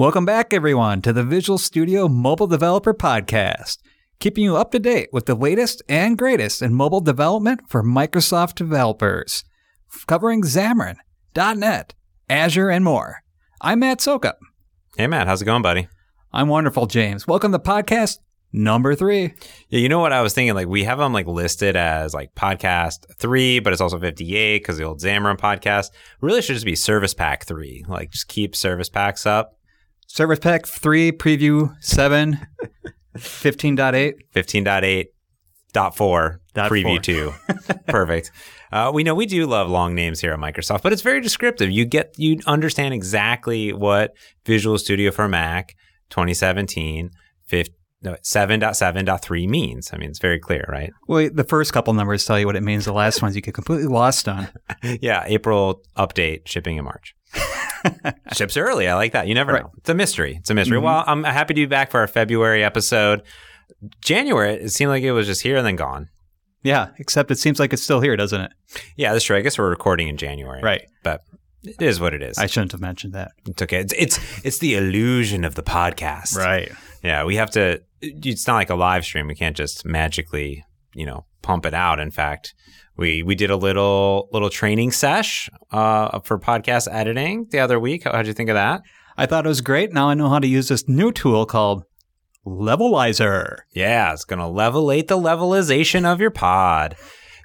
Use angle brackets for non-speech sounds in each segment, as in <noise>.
Welcome back, everyone, to the Visual Studio Mobile Developer Podcast, keeping you up to date with the latest and greatest in mobile development for Microsoft developers, covering Xamarin, .NET, Azure, and more. I'm Matt Soucoup. Hey, Matt, how's it going, buddy? I'm wonderful, James. Welcome to podcast number three. Yeah, you know what I was thinking? Like, we have them like listed as like podcast three, but it's also 58 because the old Xamarin podcast really should just be service pack three. Like, just keep service packs up. Service Pack 3, Preview 7, 15.8. 15.8, dot four, Dot preview four. two. Perfect. <laughs> Uh, we know we do love long names here at Microsoft, but it's very descriptive. You get, you understand exactly what Visual Studio for Mac 2017 fif- no, 7.7.3 means. I mean, it's very clear, right? Well, the first couple numbers tell you what it means. The last ones you get completely lost on. <laughs> yeah, April update shipping in March. <laughs> <laughs> Ships early. I like that. You never Right. know. It's a mystery. It's a mystery. Mhm. Well, I'm happy to be back for our February episode. January, it seemed like it was just here and then gone. Yeah, except it seems like it's still here, doesn't it? Yeah, that's true. I guess we're recording in January. Right. But it is what it is. I shouldn't have mentioned that. it's okay. It's, it's it's the illusion of the podcast. Right. Yeah, we have to. It's not like a live stream. We can't just magically, you know, pump it out. In fact, we we did a little little training sesh uh, for podcast editing the other week. How would you think of that? I thought it was great. Now I know how to use this new tool called Levelizer. Yeah, it's gonna levelate the levelization of your pod.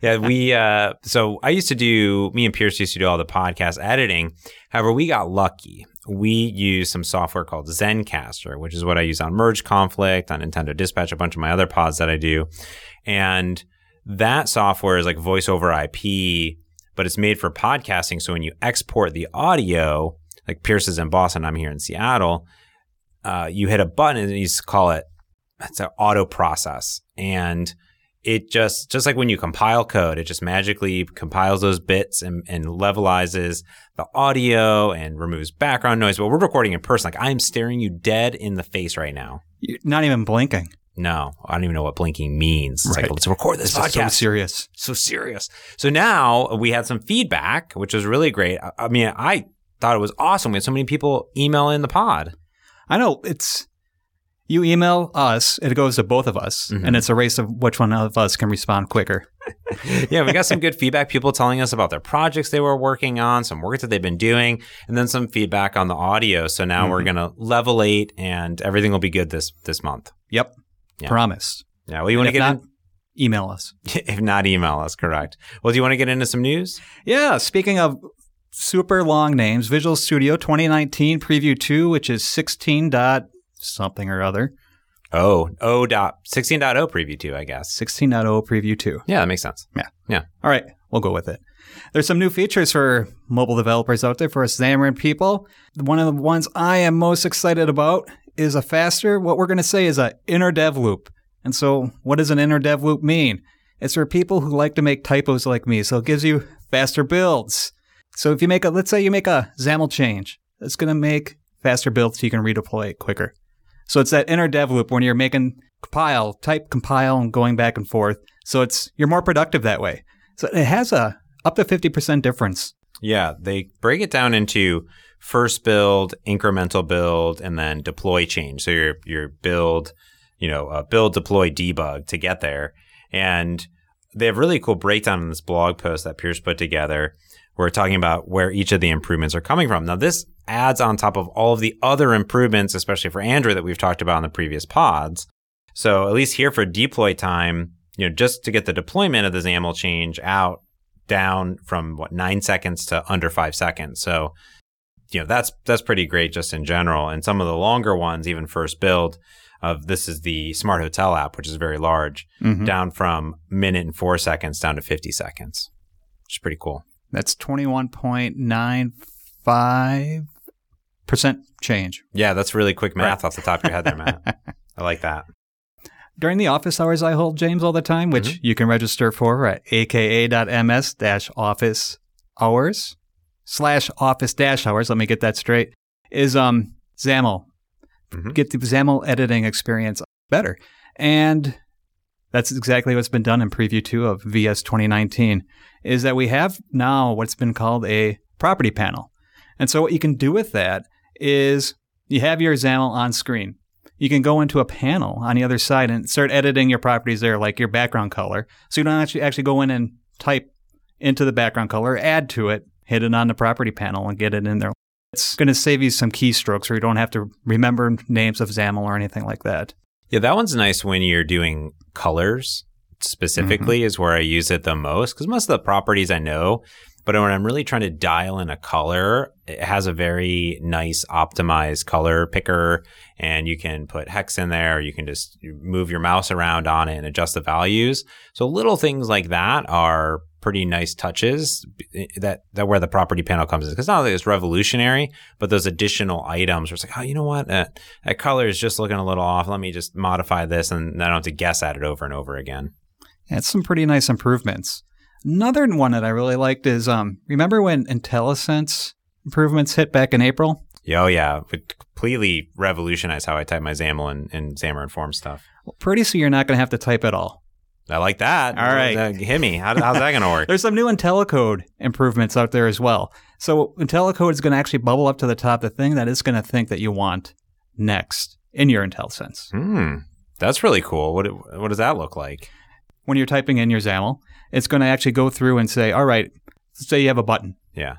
Yeah, we uh so I used to do me and Pierce used to do all the podcast editing. However, we got lucky. We use some software called Zencastr, which is what I use on Merge Conflict, on Nintendo Dispatch, a bunch of my other pods that I do. And that software is like voice over IP, but it's made for podcasting. So when you export the audio, like Pierce is in Boston, I'm here in Seattle, uh, you hit a button and you call it it's an auto process and it just just like when you compile code it just magically compiles those bits and, and levelizes the audio and removes background noise but we're recording in person like i'm staring you dead in the face right now You're not even blinking. No i don't even know what blinking means it's Right. like let's record this, This is so podcast serious. so serious. So now we had some feedback, which was really great. I, I mean, I thought it was awesome. We had so many people email in the pod. I know it's you email us, it goes to both of us, Mhm. and it's a race of which one of us can respond quicker. <laughs> <laughs> yeah, we got some good feedback. People telling us about their projects they were working on, some work that they've been doing, and then some feedback on the audio. So now we're gonna levelate, and everything will be good this this month. Yep. Yeah. Promised. Yeah. Well, you want to get not, in, email us. <laughs> if not email us, correct. Well, do you want to get into some news? Yeah, speaking of super long names, Visual Studio 2019 Preview 2, which is 16 dot something or other. Oh, O dot sixteen dot O preview two, I guess. 16.0 Preview 2. Yeah, that makes sense. Yeah. Yeah. All right, we'll go with it. There's some new features for mobile developers out there for us Xamarin people. One of the ones I am most excited about is a faster, what we're going to say is a inner dev loop. And so, what does an inner dev loop mean? It's for people who like to make typos like me. So it gives you faster builds. So if you make a, let's say you make a XAML change, it's going to make faster builds so you can redeploy it quicker. So it's that inner dev loop when you're making compile, type compile and going back and forth. So it's, you're more productive that way. So it has a up to 50% difference. Yeah, they break it down into first build, incremental build, and then deploy change. So your your build, you know, uh, build, deploy, debug to get there. And they have really cool breakdown in this blog post that Pierce put together. Where we're talking about where each of the improvements are coming from. Now, this adds on top of all of the other improvements, especially for Android that we've talked about in the previous pods. So at least here for deploy time, you know, just to get the deployment of the XAML change out down from what nine seconds to under five seconds. So, you know, that's that's pretty great just in general. And some of the longer ones, even first build of this is the smart hotel app, which is very large, Mhm. down from minute and four seconds down to fifty seconds, which is pretty cool. That's 21.95% change. Yeah, that's really quick math off the top of your head there, Matt. <laughs> I like that. During the office hours I hold, James, all the time, which Mm-hmm. you can register for at aka.ms office hours slash office dash hours, let me get that straight, is um XAML. Mhm. Get the XAML editing experience better. And that's exactly what's been done in preview 2 of VS 2019 is that we have now what's been called a property panel. And so what you can do with that is you have your XAML on screen. You can go into a panel on the other side and start editing your properties there, like your background color. So you don't actually actually go in and type into the background color, add to it, hit it on the property panel, and get it in there. It's going to save you some keystrokes, where you don't have to remember names of XAML or anything like that. Yeah, that one's nice when you're doing colors specifically, Mm-hmm. is where I use it the most because most of the properties I know, but when I'm really trying to dial in a color, it has a very nice optimized color picker, and you can put hex in there. You can just move your mouse around on it and adjust the values. So little things like that are pretty nice touches that that where the property panel comes in because not only it's revolutionary but those additional items where it's like oh you know what uh, that color is just looking a little off let me just modify this and I don't have to guess at it over and over again Yeah, it's some pretty nice improvements. Another one that I really liked is um, remember when IntelliSense improvements hit back in April? oh yeah it completely revolutionized how I type my XAML and, and Xamarin Form stuff Well, pretty soon you're not going to have to type at all. I like that All right. Uh, hit me How, how's that gonna work <laughs> There's some new IntelliCode improvements out there as well. So IntelliCode is going to actually bubble up to the top the thing that it's going to think that you want next in your IntelliSense. hmm that's really cool what what does that look like When you're typing in your XAML, it's going to actually go through and say, all right, say you have a button. yeah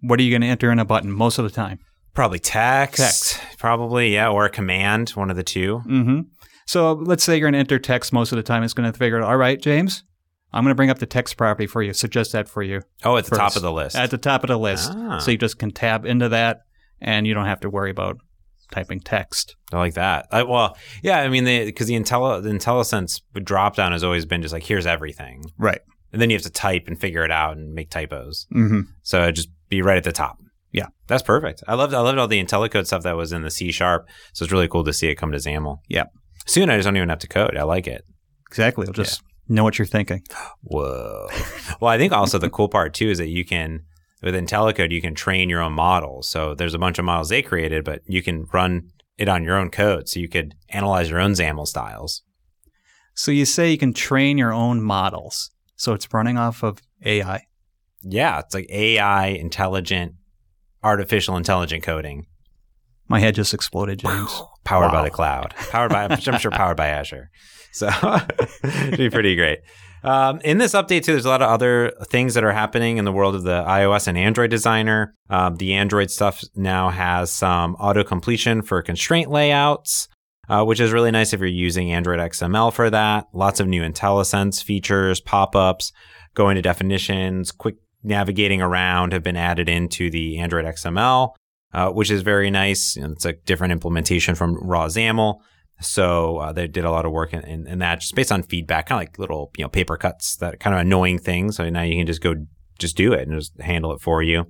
What are you going to enter in a button most of the time? Probably text. Text. Probably, yeah, or a command, one of the two. Mm-hmm. So let's say you're going to enter text most of the time. It's going to figure out, all right, James, I'm going to bring up the text property for you, suggest that for you Oh, at the top of the list. at the top of the list. Ah. So you just can tab into that and you don't have to worry about typing text. I like that. I, well, yeah, I mean, because the, Intelli- the IntelliSense drop down has always been just like, here's everything. Right. And then you have to type and figure it out and make typos. Mm-hmm. So just be right at the top. Yeah. That's perfect. I loved I loved all the IntelliCode stuff that was in the C sharp. So it's really cool to see it come to XAML. Yep. Soon I just don't even have to code. I like it. Exactly. You'll just know what you're thinking. Whoa. well, I think also the cool part too is that you can with IntelliCode you can train your own models. So there's a bunch of models they created, but you can run it on your own code. So you could analyze your own XAML styles. So you say you can train your own models. So it's running off of AI. Yeah, it's like AI intelligent, artificial intelligent coding My head just exploded, James. <laughs> powered by the cloud, powered by I'm sure powered by Azure. So <laughs> it'd be pretty great. Um, in this update too, there's a lot of other things that are happening in the world of the iOS and Android designer. Um, the Android stuff now has some auto completion for constraint layouts, uh, which is really nice if you're using Android XML for that. Lots of new IntelliSense features, pop-ups, going to definitions, quick navigating around have been added into the Android XML, uh, which is very nice. You know, it's a different implementation from raw XAML. So uh, they did a lot of work in, in, in that, just based on feedback, kind of like little you know paper cuts, that kind of annoying thing. So now you can just go just do it and just handle it for you.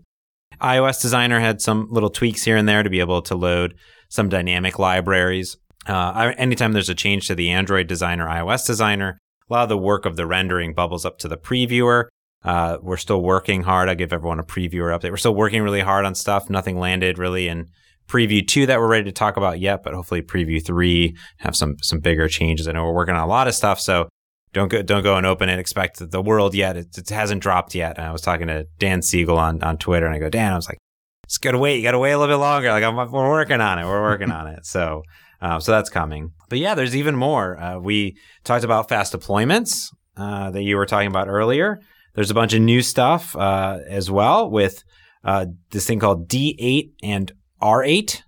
iOS Designer had some little tweaks here and there to be able to load some dynamic libraries. Uh, anytime there's a change to the Android Designer, iOS Designer, a lot of the work of the rendering bubbles up to the previewer. Uh, we're still working hard. I give everyone a previewer update. We're still working really hard on stuff. Nothing landed really in preview two that we're ready to talk about yet, but hopefully preview three have some some bigger changes. I know we're working on a lot of stuff, so don't go don't go and open it. Expect the world yet. It, it hasn't dropped yet. And I was talking to Dan Siegel on on Twitter, and I go, Dan, I was like, just gotta wait. You gotta wait a little bit longer. Like I'm, we're working on it. We're working on it. So. Uh, so that's coming. But yeah, there's even more. Uh, we talked about fast deployments uh, that you were talking about earlier. There's a bunch of new stuff uh, as well with uh, this thing called D8 and R8.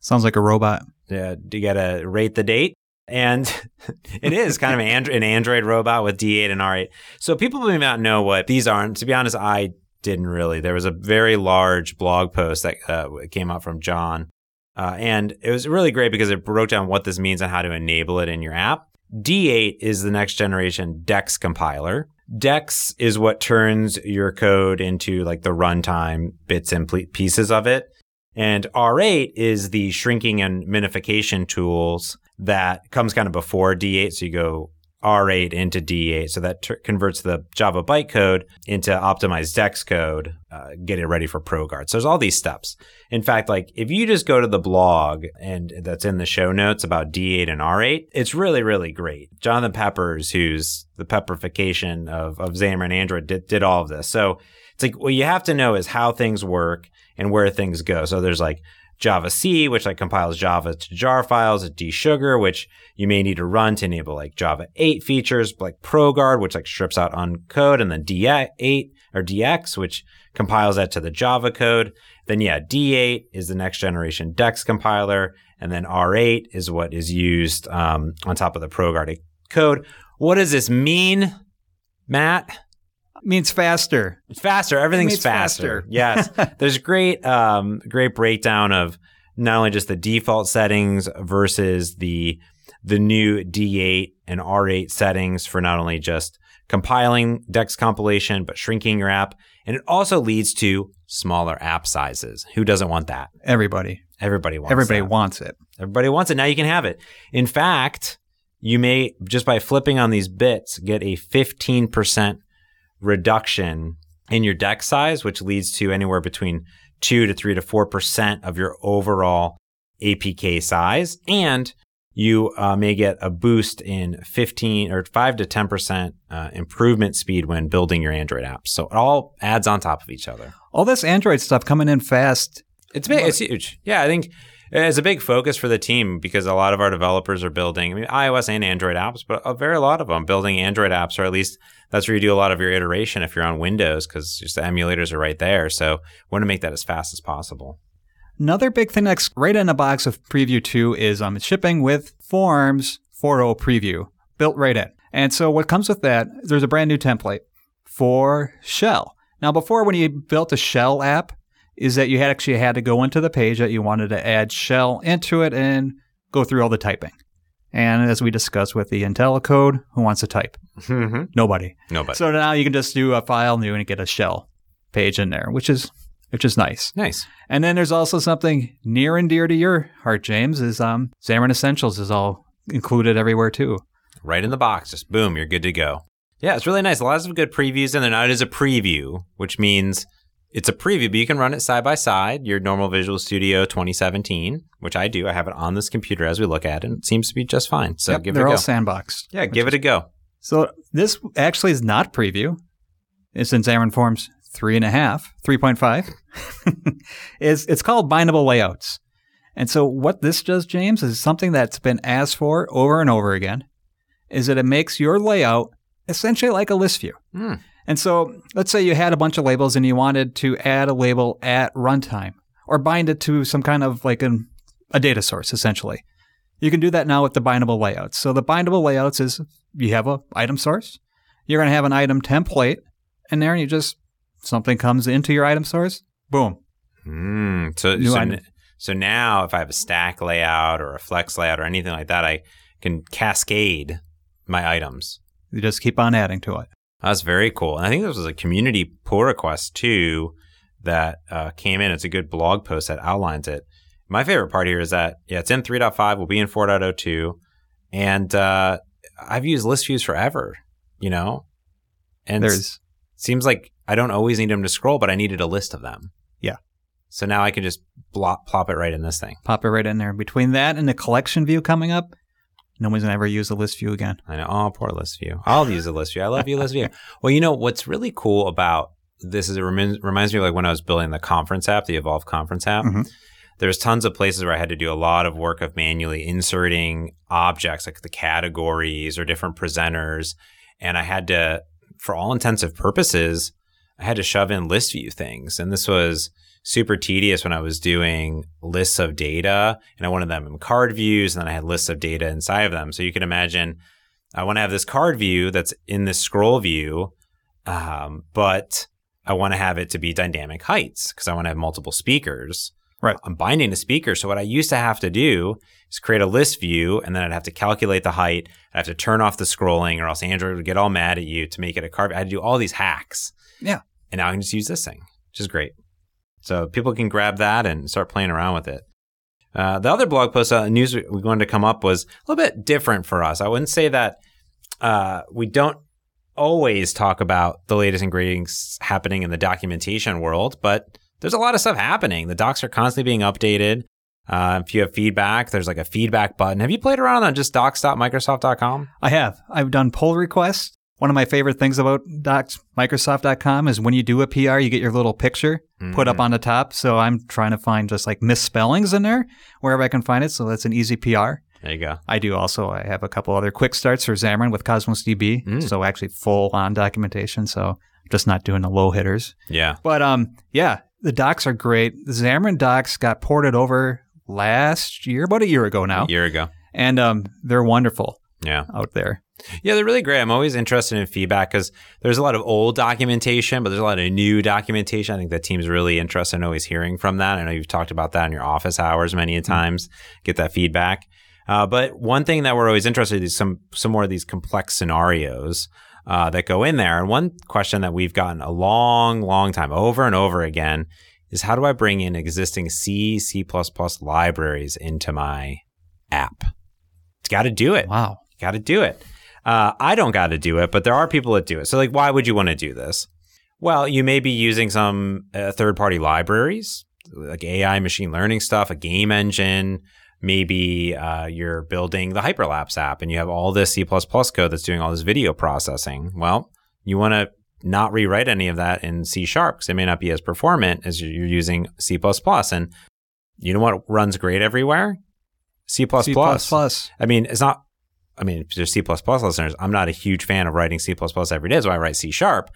Sounds like a robot. Uh, you got to rate the date. And <laughs> it is kind of an Android, an Android robot with D8 and R8. So people may not know what these are. And to be honest, I didn't really. There was a very large blog post that uh, came out from John. Uh, and it was really great because it broke down what this means and how to enable it in your app. D8 is the next generation DEX compiler. DEX is what turns your code into like the runtime bits and pieces of it. And R8 is the shrinking and minification tools that comes kind of before D8. So you go R8 into D8. So that ter- converts the Java bytecode into optimized DEX code, uh, get it ready for ProGuard. So there's all these steps. In fact, like if you just go to the blog and that's in the show notes about D8 and R8, it's really, really great. Jonathan Peppers, who's the pepperification of, of Xamarin Android, did, did all of this. So it's like what you have to know is how things work and where things go. So there's like javac, which like compiles Java to jar files, Desugar, which you may need to run to enable like Java 8 features, like ProGuard, which like strips out on code, and then D8 or DX, which compiles that to the Java code. Then yeah, D8 is the next generation DEX compiler, and then R8 is what is used um, on top of the ProGuard code. What does this mean, Matt? Means faster. It's faster. Everything's faster. faster. yes. <laughs> There's great, um, great breakdown of not only just the default settings versus the the new D8 and R8 settings for not only just compiling Dex compilation, but shrinking your app. And it also leads to smaller app sizes. Who doesn't want that? Everybody. Everybody wants Everybody that. wants it. Everybody wants it. Now you can have it. In fact, you may just by flipping on these bits get a 15% reduction in your DEX size, which leads to anywhere between two to three to four percent of your overall APK size, and you uh, may get a boost in 15 or 5 to 10 percent uh, improvement speed when building your Android apps. So it all adds on top of each other. All this Android stuff coming in fast. It's big. It's huge. Yeah, I think it's a big focus for the team because a lot of our developers are building, I mean, iOS and Android apps, but a very lot of them building Android apps, or at least that's where you do a lot of your iteration if you're on Windows because just the emulators are right there. So we want to make that as fast as possible. Another big thing that's right in the box of Preview 2 is um, shipping with Forms 4.0 Preview built right in. And so what comes with that, there's a brand new template for Shell. Now, before when you built a Shell app, is that you had actually had to go into the page that you wanted to add Shell into it and go through all the typing. And as we discussed with the IntelliCode, who wants to type? Mm-hmm. Nobody. Nobody. So now you can just do a file new and get a Shell page in there, which is which is nice. nice. And then there's also something near and dear to your heart, James, is um Xamarin Essentials is all included everywhere too. Right in the box. Just boom, you're good to go. Yeah, it's really nice. Lots of good previews in there. Now it is a preview, which means it's a preview, but you can run it side by side. Your normal Visual Studio 2017, which I do. I have it on this computer as we look at it. And it seems to be just fine. So Yep, give it they're a all go. sandboxed. yeah, give it a go. So this actually is not preview. It's in Xamarin Forms three and a half, 3.5. is <laughs> it's called bindable layouts. And so what this does, James, is something that's been asked for over and over again, is that it makes your layout essentially like a list view. Hmm. And so let's say you had a bunch of labels and you wanted to add a label at runtime or bind it to some kind of like an, a data source, essentially. You can do that now with the bindable layouts. So the bindable layouts is you have a item source, you're going to have an item template, and there you just something comes into your item source, boom. Mm, so, New so, item. so now if I have a stack layout or a flex layout or anything like that, I can cascade my items. You just keep on adding to it. That's very cool. And I think this was a community pull request too that uh, came in. It's a good blog post that outlines it. My favorite part here is that, yeah, it's in 3.5, will be in 4.02. And uh, I've used list views forever, you know? And it There's seems like I don't always need them to scroll, but I needed a list of them. Yeah. So now I can just blop, plop it right in this thing. pop it right in there. Between that and the collection view coming up, no one's gonna ever use the list view again. I know. Oh, poor list view. I'll use a list view. I love you, list view. <laughs> Well, you know what's really cool about this is it reminds, reminds me of like when I was building the conference app, the Evolve conference app. Mhm. There's tons of places where I had to do a lot of work of manually inserting objects like the categories or different presenters, and I had to, for all intensive purposes, I had to shove in list view things, and this was super tedious when I was doing lists of data and I wanted them in card views and then I had lists of data inside of them. So you can imagine I want to have this card view that's in this scroll view, um, but I want to have it to be dynamic heights because I want to have multiple speakers. Right. I'm binding to speakers. So what I used to have to do is create a list view and then I'd have to calculate the height. I'd have to turn off the scrolling or else Android would get all mad at you to make it a card. I had to do all these hacks. Yeah. And now I can just use this thing, which is great. So people can grab that and start playing around with it. Uh, the other blog post uh, news we wanted to come up was a little bit different for us. I wouldn't say that uh, we don't always talk about the latest and greatest happening in the documentation world, but there's a lot of stuff happening. The docs are constantly being updated. Uh, if you have feedback, there's like a feedback button. Have you played around on just docs.microsoft.com? I have. I've done pull requests One of my favorite things about docs, Microsoft.com is when you do a PR, you get your little picture put up on the top. So I'm trying to find just like misspellings in there wherever I can find it. So that's an easy PR. There you go. I do also. I have a couple other quick starts for Xamarin with Cosmos DB. Mm. So actually full on documentation. So just not doing the low hitters. Yeah. But um, yeah, the docs are great. The Xamarin docs got ported over last year, about a year ago now, A year ago. and um, they're wonderful Yeah. out there. Yeah, they're really great. I'm always interested in feedback because there's a lot of old documentation, but there's a lot of new documentation. I think the team's really interested in always hearing from that. I know you've talked about that in your office hours many a times. Get that feedback. Uh, but one thing that we're always interested in is some some more of these complex scenarios uh, that go in there. And one question that we've gotten a long, long time over and over again is how do I bring in existing C, C++ libraries into my app? It's got to do it. Wow. Got to do it. Uh, I don't got to do it, but there are people that do it. So, like, why would you want to do this? Well, you may be using some uh, third party libraries, like AI machine learning stuff, a game engine. Maybe uh, you're building the Hyperlapse app and you have all this C code that's doing all this video processing. Well, you want to not rewrite any of that in C sharp because it may not be as performant as you're using C. And you know what runs great everywhere? C. C++. I mean, it's not. I mean, if there's C listeners, I'm not a huge fan of writing C every day. So I write C sharp,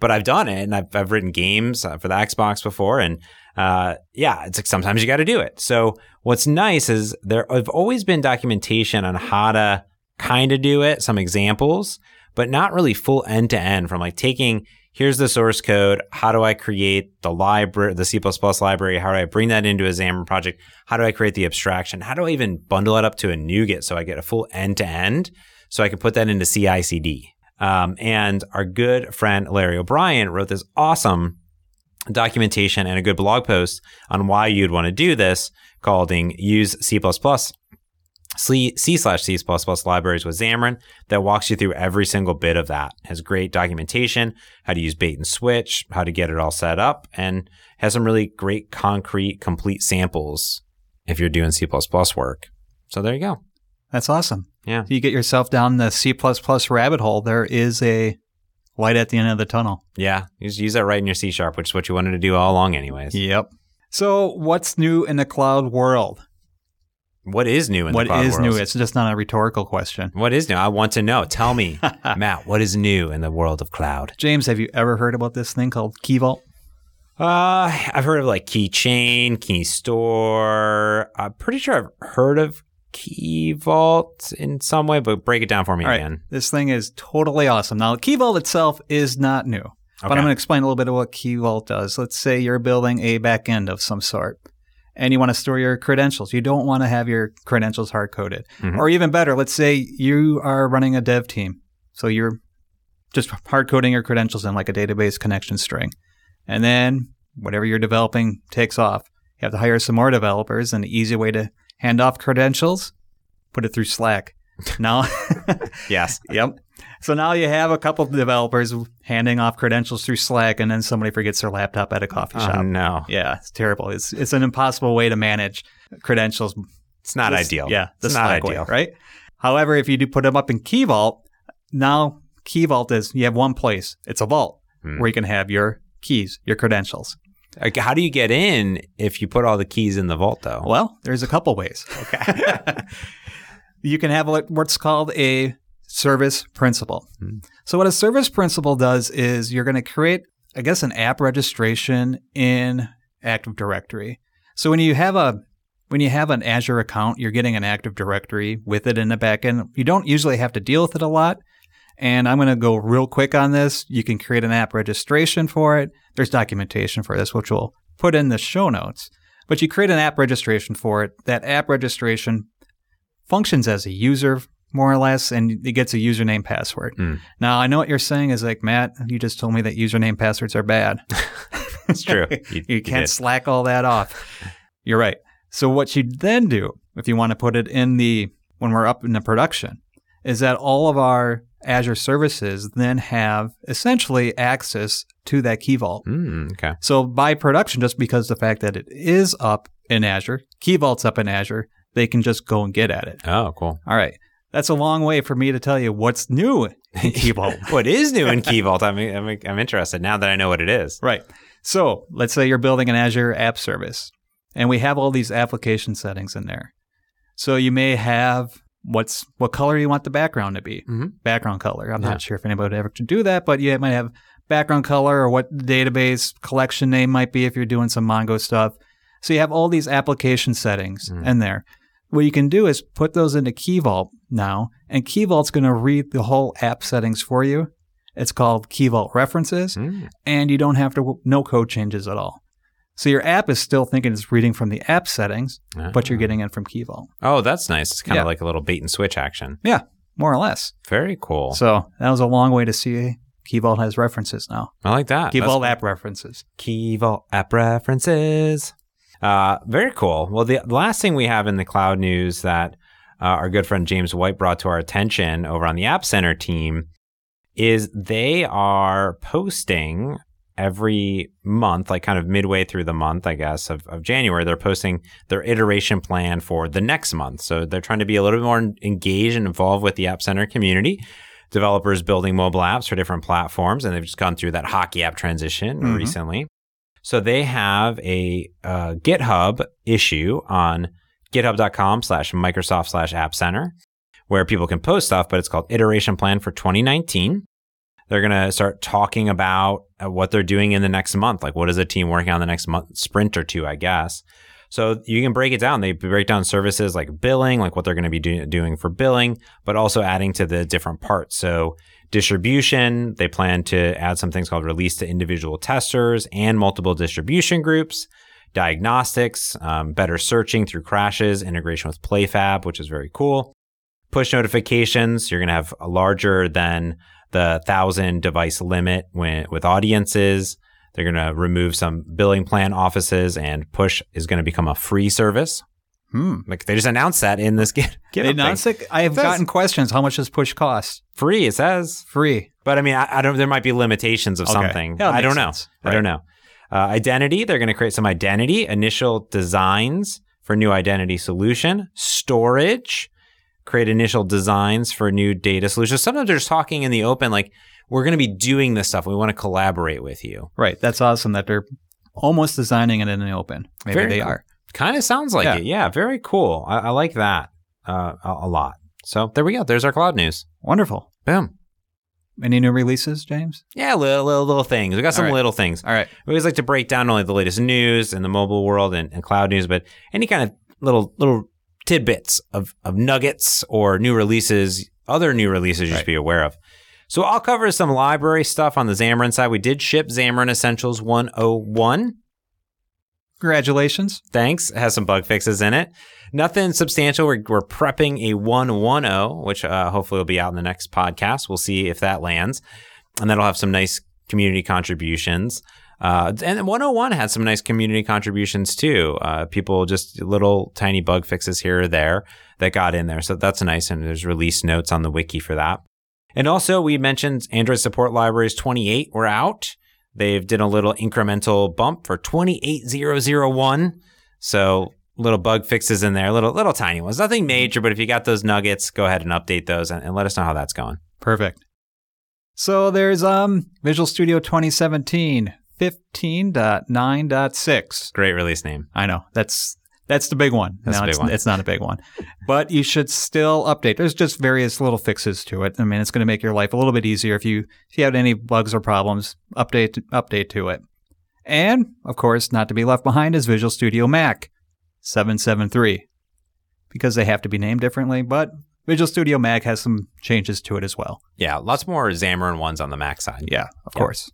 but I've done it and I've, I've written games uh, for the Xbox before. And uh, yeah, it's like sometimes you got to do it. So what's nice is there have always been documentation on how to kind of do it, some examples, but not really full end to end from like taking here's the source code. How do I create the library, the C library? How do I bring that into a Xamarin project? How do I create the abstraction? How do I even bundle it up to a NuGet so I get a full end to end so I can put that into CI CD? Um, and our good friend Larry O'Brien wrote this awesome documentation and a good blog post on why you'd want to do this called use C++ C slash C++ libraries with Xamarin that walks you through every single bit of that. Has great documentation, how to use bait and switch, how to get it all set up, and has some really great concrete, complete samples if you're doing C++ work. So there you go. That's awesome. Yeah. If you get yourself down the C rabbit hole, there is a light at the end of the tunnel. Yeah. You just use that right in your C sharp, which is what you wanted to do all along anyways. Yep. So what's new in the cloud world? What is new in What the cloud is world? new? It's just not a rhetorical question. What is new? I want to know. Tell me, <laughs> Matt, what is new in the world of cloud? James, have you ever heard about this thing called Key Vault? Uh, I've heard of like Keychain, Key Store. I'm pretty sure I've heard of Key Vault in some way, but break it down for me All right. again. This thing is totally awesome. Now, Key Vault itself is not new, but I'm going to explain a little bit of what Key Vault does. Let's say you're building a backend of some sort and you want to store your credentials. You don't want to have your credentials hard coded. Mhm. Or even better, let's say you are running a dev team. So you're just hard coding your credentials in like a database connection string. And then whatever you're developing takes off. You have to hire some more developers, and the easy way to hand off credentials, put it through Slack. Now, <laughs> Yes. <laughs> yep. So now you have a couple of developers handing off credentials through Slack, and then somebody forgets their laptop at a coffee Oh, shop. no. Yeah, it's terrible. It's it's an impossible way to manage credentials It's not ideal. Yeah, it's not Slack way, ideal. right? However, if you do put them up in Key Vault, now Key Vault is you have one place. It's a vault Hmm. where you can have your keys, your credentials. Like, how do you get in if you put all the keys in the vault, though? Well, there's a couple ways. Okay. <laughs> you can have what's called a service principal. Hmm. So what a service principal does is you're going to create, I guess, an app registration in Active Directory. So when you have a when you have an Azure account, you're getting an Active Directory with it in the backend. You don't usually have to deal with it a lot. And I'm going to go real quick on this. You can create an app registration for it. There's documentation for this, which we'll put in the show notes. But you create an app registration for it. That app registration functions as a user, more or less, and it gets a username password. Hmm. Now, I know what you're saying is like, Matt, you just told me that username passwords are bad. <laughs> It's true. <laughs> you, you can't did. slack all that off. You're right. So what you then do, if you want to put it in the when we're up in the production, is that all of our Azure services then have essentially access to that key vault. Mm, okay. So by production, just because the fact that it is up in Azure, Key Vault's up in Azure, they can just go and get at it. Oh, cool. All right. That's a long way for me to tell you what's new in <laughs> Key Vault. What is new in Key Vault? I'm, I'm, I'm interested now that I know what it is. right. So let's say you're building an Azure app service, and we have all these application settings in there. So you may have what's what color you want the background to be, Mhm. background color. I'm Yeah. not sure if anybody would ever do that, but you might have background color or what the database collection name might be if you're doing some Mongo stuff. So you have all these application settings Mhm. in there. What you can do is put those into Key Vault now, and Key Vault's going to read the whole app settings for you. It's called Key Vault References, Mm. and you don't have to no code changes at all. So your app is still thinking it's reading from the app settings, but you're Ah. getting it from Key Vault, Oh, that's nice. It's kind Yeah. of like a little bait and switch action. Yeah, more or less. Very cool. So that was a long way to see Key Vault has references now. I like that. Key Vault app references. Key Vault app references. Uh, very cool. Well, the last thing we have in the cloud news that uh, our good friend James White brought to our attention over on the App Center team is they are posting every month, like kind of midway through the month, I guess, of, of January, they're posting their iteration plan for the next month. So they're trying to be a little bit more engaged and involved with the App Center community. Developers building mobile apps for different platforms, and they've just gone through that HockeyApp transition Mhm. recently. So they have a uh, GitHub issue on github.com slash Microsoft slash App Center where people can post stuff, but it's called Iteration Plan for 2019. They're going to start talking about uh, what they're doing in the next month. Like, what is a team working on the next month, sprint or two, I guess. So you can break it down. They break down services like billing, like what they're going to be do- doing for billing, but also adding to the different parts. So distribution, they plan to add some things called release to individual testers and multiple distribution groups. Diagnostics, um, better searching through crashes, integration with PlayFab, which is very cool. Push notifications, you're going to have a larger than the thousand device limit when, with audiences. They're going to remove some billing plan offices and push is going to become a free service. Hmm. Like they just announced that in this get, get They announced it. I have It says- gotten questions. How much does push cost? free. It says, Free. but I mean, I, I don't. There might be limitations of Okay. something. Yeah, I don't makes know. sense. I don't know. Uh, identity. They're going to create some identity initial designs for new identity solution. Storage. Create initial designs for new data solutions. Sometimes they're just talking in the open, like we're going to be doing this stuff. We want to collaborate with you. Right. That's awesome that they're almost designing it in the open. Maybe Very they cool. are. Kind of sounds like Yeah. it. Yeah, very cool. I, I like that uh, a, a lot. So there we go. There's our cloud news. Wonderful. Boom. Any new releases, James? Yeah, little little, little things. We got some right. little things. All right. We always like to break down only the latest news in the mobile world and, and cloud news, but any kind of little little tidbits of, of nuggets or new releases, other new releases you Right. should be aware of. So I'll cover some library stuff on the Xamarin side. We did ship Xamarin Essentials 101. Congratulations. Thanks. It has some bug fixes in it. Nothing substantial. We're, we're prepping a 110, which uh, hopefully will be out in the next podcast. We'll see if that lands. And that'll have some nice community contributions. Uh, and 101 had some nice community contributions too. Uh, people just little tiny bug fixes here or there that got in there. So that's nice. And there's release notes on the wiki for that. And also, we mentioned Android support libraries 28 were out. They've did a little incremental bump for 28001. So little bug fixes in there, little little tiny ones. Nothing major, but if you got those nuggets, go ahead and update those and, and let us know how that's going. Perfect. So there's um Visual Studio 2017 15.9.6. Great release name. I know. That's that's the big one. That's no, big it's, one. it's not a big one. but you should still update. There's just various little fixes to it. I mean, it's going to make your life a little bit easier if you if you have any bugs or problems, update update to it. And, of course, not to be left behind is Visual Studio Mac 773 because they have to be named differently, but Visual Studio Mac has some changes to it as well. Yeah, lots more Xamarin ones on the Mac side. Yeah, of Yep. course.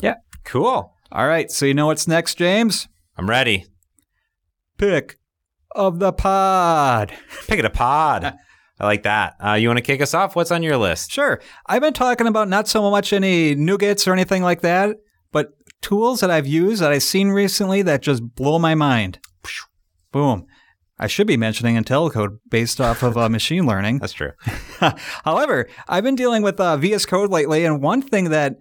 Yeah. Cool. All right, so you know what's next, James? I'm ready. Pick of the pod. Pick of the pod. I like that. Uh, you want to kick us off? What's on your list? Sure. I've been talking about not so much any nougats or anything like that, but tools that I've used that I've seen recently that just blow my mind. Boom. I should be mentioning IntelliCode based off of uh, machine learning. <laughs> That's true. <laughs> However, I've been dealing with uh, VS Code lately, and one thing that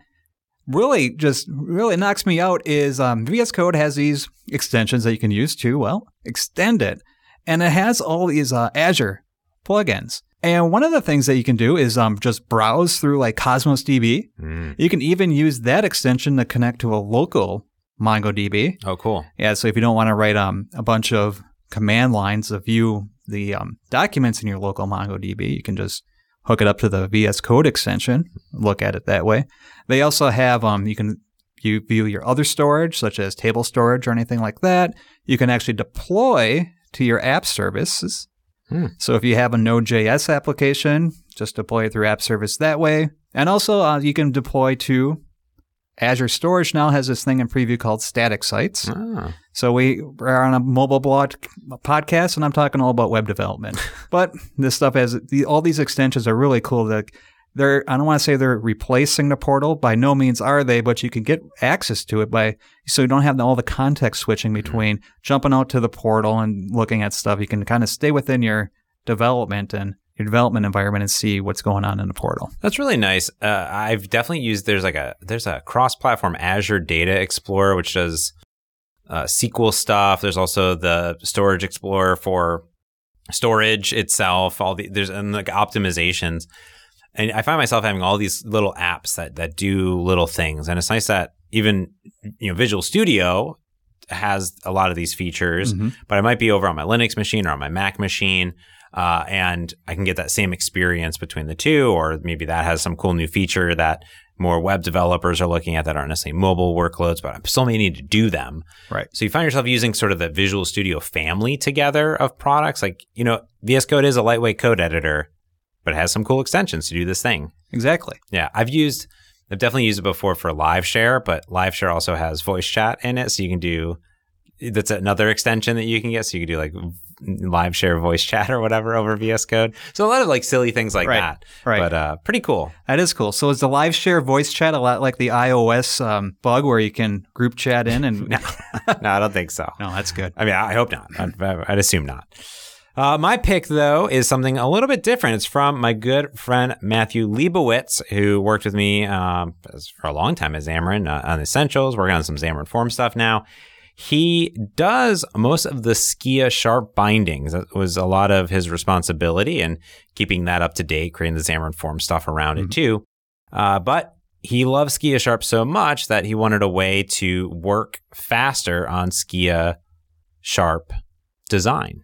really just really knocks me out is um, VS Code has these extensions that you can use to well extend it, and it has all these uh, Azure plugins. And one of the things that you can do is um, just browse through like Cosmos DB. Mm. You can even use that extension to connect to a local MongoDB. Oh, cool. Yeah, so if you don't want to write um, a bunch of command lines to view the um, documents in your local MongoDB, you can just hook it up to the VS Code extension, look at it that way. They also have um, you can you view your other storage, such as table storage or anything like that. You can actually deploy to your app services. Hmm. So if you have a Node.js application, just deploy it through app service that way. And also, uh, you can deploy to Azure Storage now has this thing in preview called static sites. Ah. So we are on a mobile blog podcast, and I'm talking all about web development. <laughs> but this stuff has the, all these extensions are really cool. That they're I don't want to say they're replacing the portal. By no means are they, but you can get access to it by so you don't have all the context switching between jumping out to the portal and looking at stuff. You can kind of stay within your development and your development environment and see what's going on in the portal. That's really nice. Uh, I've definitely used. There's like a there's a cross-platform Azure Data Explorer which does uh, SQL stuff. There's also the Storage Explorer for storage itself. All the there's and like optimizations. And I find myself having all these little apps that that do little things, and it's nice that even you know Visual Studio has a lot of these features, Mhm. but I might be over on my Linux machine or on my Mac machine, uh, and I can get that same experience between the two, or maybe that has some cool new feature that more web developers are looking at that aren't necessarily mobile workloads, but I still may need to do them. Right. So you find yourself using sort of the Visual Studio family together of products. Like, you know, VS Code is a lightweight code editor, but it has some cool extensions to do this thing. Exactly. Yeah, I've used, I've definitely used it before for live share, but live share also has voice chat in it. So you can do, that's another extension that you can get. So you can do like live share voice chat or whatever over VS Code. So a lot of like silly things like Right, that. right. But uh, pretty cool. That is cool. So is the live share voice chat a lot like the iOS um, bug where you can group chat in and <laughs> No, no, I don't think so. no, that's good. I mean, I hope not. I'd, I'd assume not. Uh, my pick, though, is something a little bit different. It's from my good friend Matthew Leibowitz, who worked with me um, for a long time at Xamarin uh, on Essentials, working on some Xamarin Form stuff now. He does most of the Skia Sharp bindings. That was a lot of his responsibility and keeping that up to date, creating the Xamarin Form stuff around it too. Uh, but he loves Skia Sharp so much that he wanted a way to work faster on Skia Sharp design.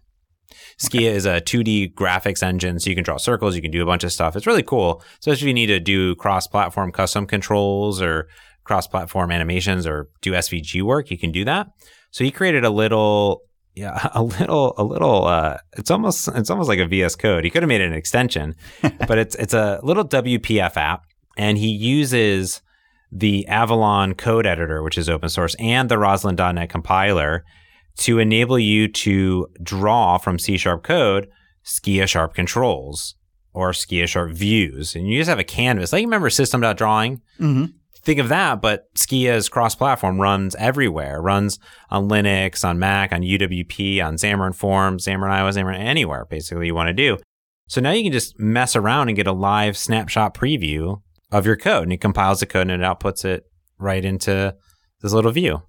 Skia is a 2D graphics engine, so you can draw circles, you can do a bunch of stuff. It's really cool, especially if you need to do cross-platform custom controls or cross-platform animations or do SVG work. You can do that. So he created a little, yeah, <laughs> a little, a little. Uh, it's almost, it's almost like a VS Code. He could have made it an extension, <laughs> but it's it's a little WPF app, and he uses the Avalon code editor, which is open source, and the Roslyn.NET compiler to enable you to draw from C sharp code Skia sharp controls or Skia sharp views. And you just have a canvas. Like you remember system.drawing? Mm-hmm. Think of that, but Skia's cross platform runs everywhere. Runs on Linux, on Mac, on UWP, on Xamarin Forms, Xamarin iOS, Xamarin anywhere basically you want to do. So now you can just mess around and get a live snapshot preview of your code and it compiles the code and it outputs it right into this little view.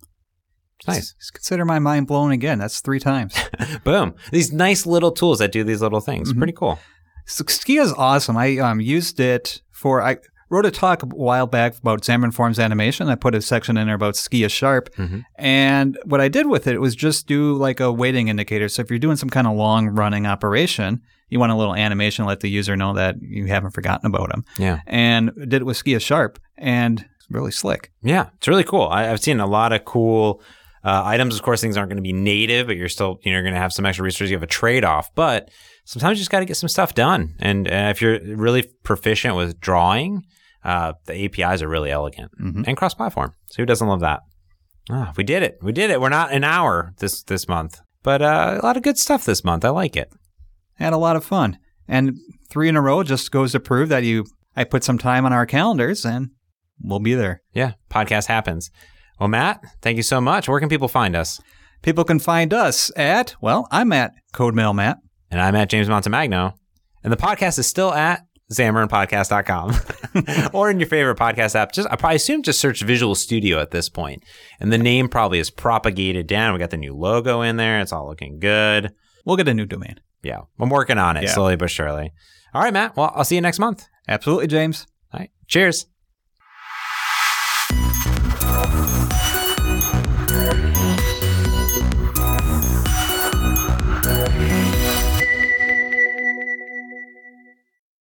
It's nice. Just consider my mind blown again. That's three times. <laughs> Boom. These nice little tools that do these little things. Mhm. Pretty cool. So Skia is awesome. I um, used it for I wrote a talk a while back about Xamarin Forms animation. I put a section in there about Skia Sharp, Mhm. and what I did with it was just do like a waiting indicator. So if you're doing some kind of long running operation, you want a little animation to let the user know that you haven't forgotten about them. Yeah. And did it with Skia Sharp, and it's really slick. Yeah. It's really cool. I, I've seen a lot of cool uh, items. Of course, things aren't going to be native, but you're still, you know, going to have some extra resources. You have a trade off, but sometimes you just got to get some stuff done. And uh, if you're really proficient with drawing, uh, the APIs are really elegant Mhm. and cross platform. So who doesn't love that? Ah, we did it. We did it. We're not an hour this, this month, but uh, a lot of good stuff this month. I like it. Had a lot of fun, and three in a row just goes to prove that you. I put some time on our calendars, and we'll be there. Yeah. Podcast happens. Well, Matt, thank you so much. Where can people find us? People can find us at, well, I'm at CodeMillMatt. And I'm at James Montemagno. And the podcast is still at xamarinpodcast.com <laughs> or in your favorite podcast app. Just I assume just search Visual Studio at this point. And the name probably is propagated down. We got the new logo in there. It's all looking good. We'll get a new domain. Yeah. I'm working on it yeah. slowly but surely. All right, Matt. Well, I'll see you next month. Absolutely, James. All right. Cheers.